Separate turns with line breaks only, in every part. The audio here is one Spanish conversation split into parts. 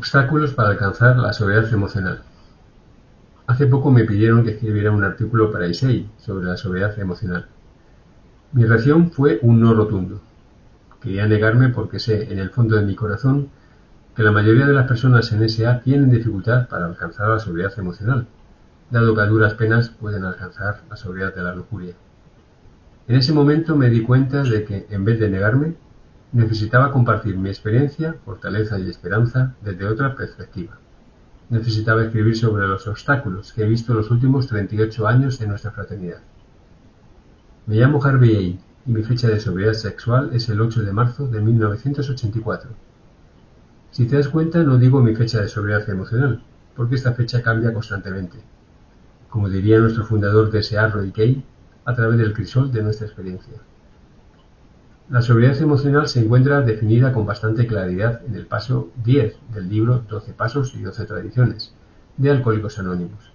Obstáculos para alcanzar la sobriedad emocional. Hace poco me pidieron que escribiera un artículo para ISEI sobre la sobriedad emocional. Mi reacción fue un no rotundo. Quería negarme porque sé, en el fondo de mi corazón, que la mayoría de las personas en SA tienen dificultad para alcanzar la sobriedad emocional, dado que a duras penas pueden alcanzar la sobriedad de la lujuria. En ese momento me di cuenta de que, en vez de negarme, Necesitaba compartir mi experiencia, fortaleza y esperanza desde otra perspectiva. Necesitaba escribir sobre los obstáculos que he visto los últimos 38 años en nuestra fraternidad. Me llamo Harvey A. y mi fecha de sobriedad sexual es el 8 de marzo de 1984. Si te das cuenta, no digo mi fecha de sobriedad emocional, porque esta fecha cambia constantemente. Como diría nuestro fundador de Roy Kay, a través del crisol de nuestra experiencia. La sobriedad emocional se encuentra definida con bastante claridad en el paso 10 del libro Doce pasos y doce tradiciones de Alcohólicos Anónimos.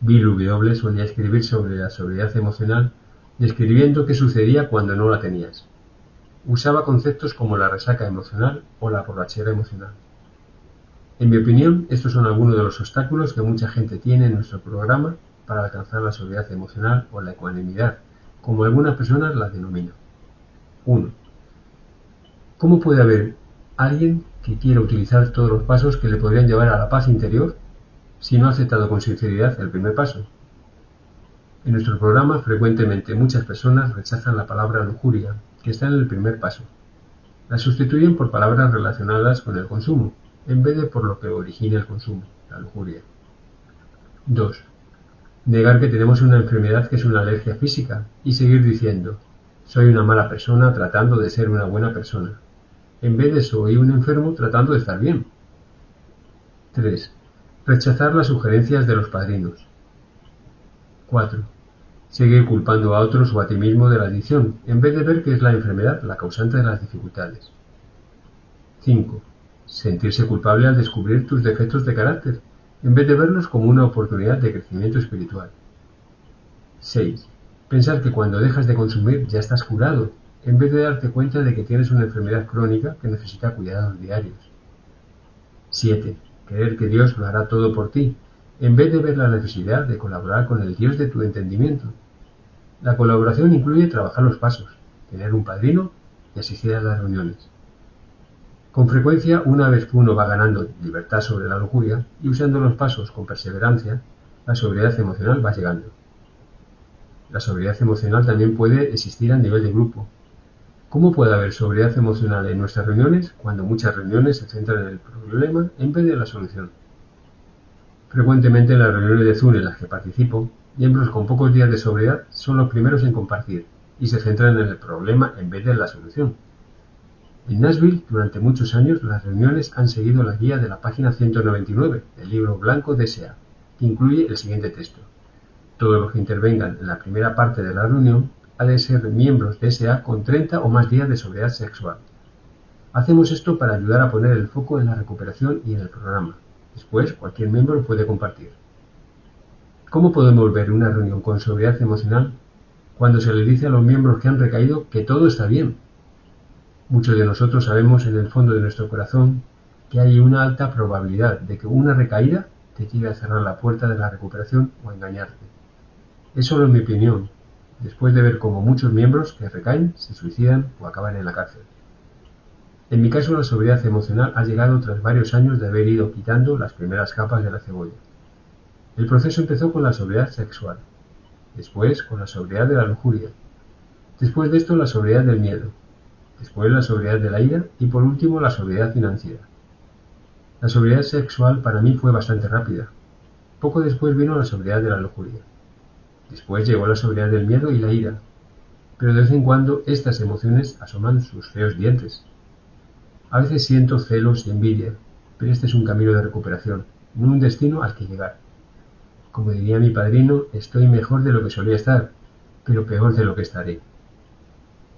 Bill W. solía escribir sobre la sobriedad emocional describiendo qué sucedía cuando no la tenías. Usaba conceptos como la resaca emocional o la borrachera emocional. En mi opinión, estos son algunos de los obstáculos que mucha gente tiene en nuestro programa para alcanzar la sobriedad emocional o la ecuanimidad, como algunas personas la denominan. 1. ¿Cómo puede haber alguien que quiera utilizar todos los pasos que le podrían llevar a la paz interior si no ha aceptado con sinceridad el primer paso? En nuestro programa frecuentemente muchas personas rechazan la palabra lujuria, que está en el primer paso. La sustituyen por palabras relacionadas con el consumo, en vez de por lo que origina el consumo, la lujuria. 2. Negar que tenemos una enfermedad que es una alergia física y seguir diciendo, soy una mala persona tratando de ser una buena persona. En vez de soy un enfermo tratando de estar bien. 3. Rechazar las sugerencias de los padrinos. 4. Seguir culpando a otros o a ti mismo de la adicción, en vez de ver que es la enfermedad la causante de las dificultades. 5. Sentirse culpable al descubrir tus defectos de carácter, en vez de verlos como una oportunidad de crecimiento espiritual. 6. Pensar que cuando dejas de consumir ya estás curado, en vez de darte cuenta de que tienes una enfermedad crónica que necesita cuidados diarios. 7. Creer que Dios lo hará todo por ti, en vez de ver la necesidad de colaborar con el Dios de tu entendimiento. La colaboración incluye trabajar los pasos, tener un padrino y asistir a las reuniones. Con frecuencia, una vez que uno va ganando libertad sobre la locura y usando los pasos con perseverancia, la sobriedad emocional va llegando. La sobriedad emocional también puede existir a nivel de grupo. ¿Cómo puede haber sobriedad emocional en nuestras reuniones cuando muchas reuniones se centran en el problema en vez de la solución? Frecuentemente en las reuniones de Zoom en las que participo, miembros con pocos días de sobriedad son los primeros en compartir y se centran en el problema en vez de la solución. En Nashville, durante muchos años, las reuniones han seguido la guía de la página 199 del libro blanco de SEA, que incluye el siguiente texto. Todos los que intervengan en la primera parte de la reunión han de ser miembros de SA con 30 o más días de sobriedad sexual. Hacemos esto para ayudar a poner el foco en la recuperación y en el programa. Después, cualquier miembro puede compartir. ¿Cómo podemos ver una reunión con sobriedad emocional cuando se le dice a los miembros que han recaído que todo está bien? Muchos de nosotros sabemos en el fondo de nuestro corazón que hay una alta probabilidad de que una recaída te lleve a cerrar la puerta de la recuperación o a engañarte. Es mi opinión, después de ver cómo muchos miembros que recaen se suicidan o acaban en la cárcel. En mi caso la sobriedad emocional ha llegado tras varios años de haber ido quitando las primeras capas de la cebolla. El proceso empezó con la sobriedad sexual, después con la sobriedad de la lujuria, después de esto la sobriedad del miedo, después la sobriedad de la ira y por último la sobriedad financiera. La sobriedad sexual para mí fue bastante rápida. Poco después vino la sobriedad de la lujuria. Después llegó la sobriedad del miedo y la ira, pero de vez en cuando estas emociones asoman sus feos dientes. A veces siento celos y envidia, pero este es un camino de recuperación, no un destino al que llegar. Como diría mi padrino, estoy mejor de lo que solía estar, pero peor de lo que estaré.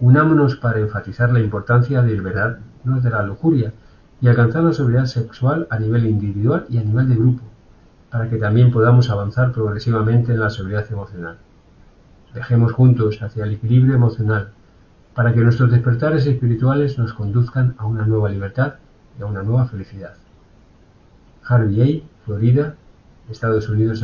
Unámonos para enfatizar la importancia de liberarnos de la lujuria y alcanzar la sobriedad sexual a nivel individual y a nivel de grupo para que también podamos avanzar progresivamente en la seguridad emocional. Dejemos juntos hacia el equilibrio emocional para que nuestros despertares espirituales nos conduzcan a una nueva libertad y a una nueva felicidad. Harvey A., Florida, Estados Unidos.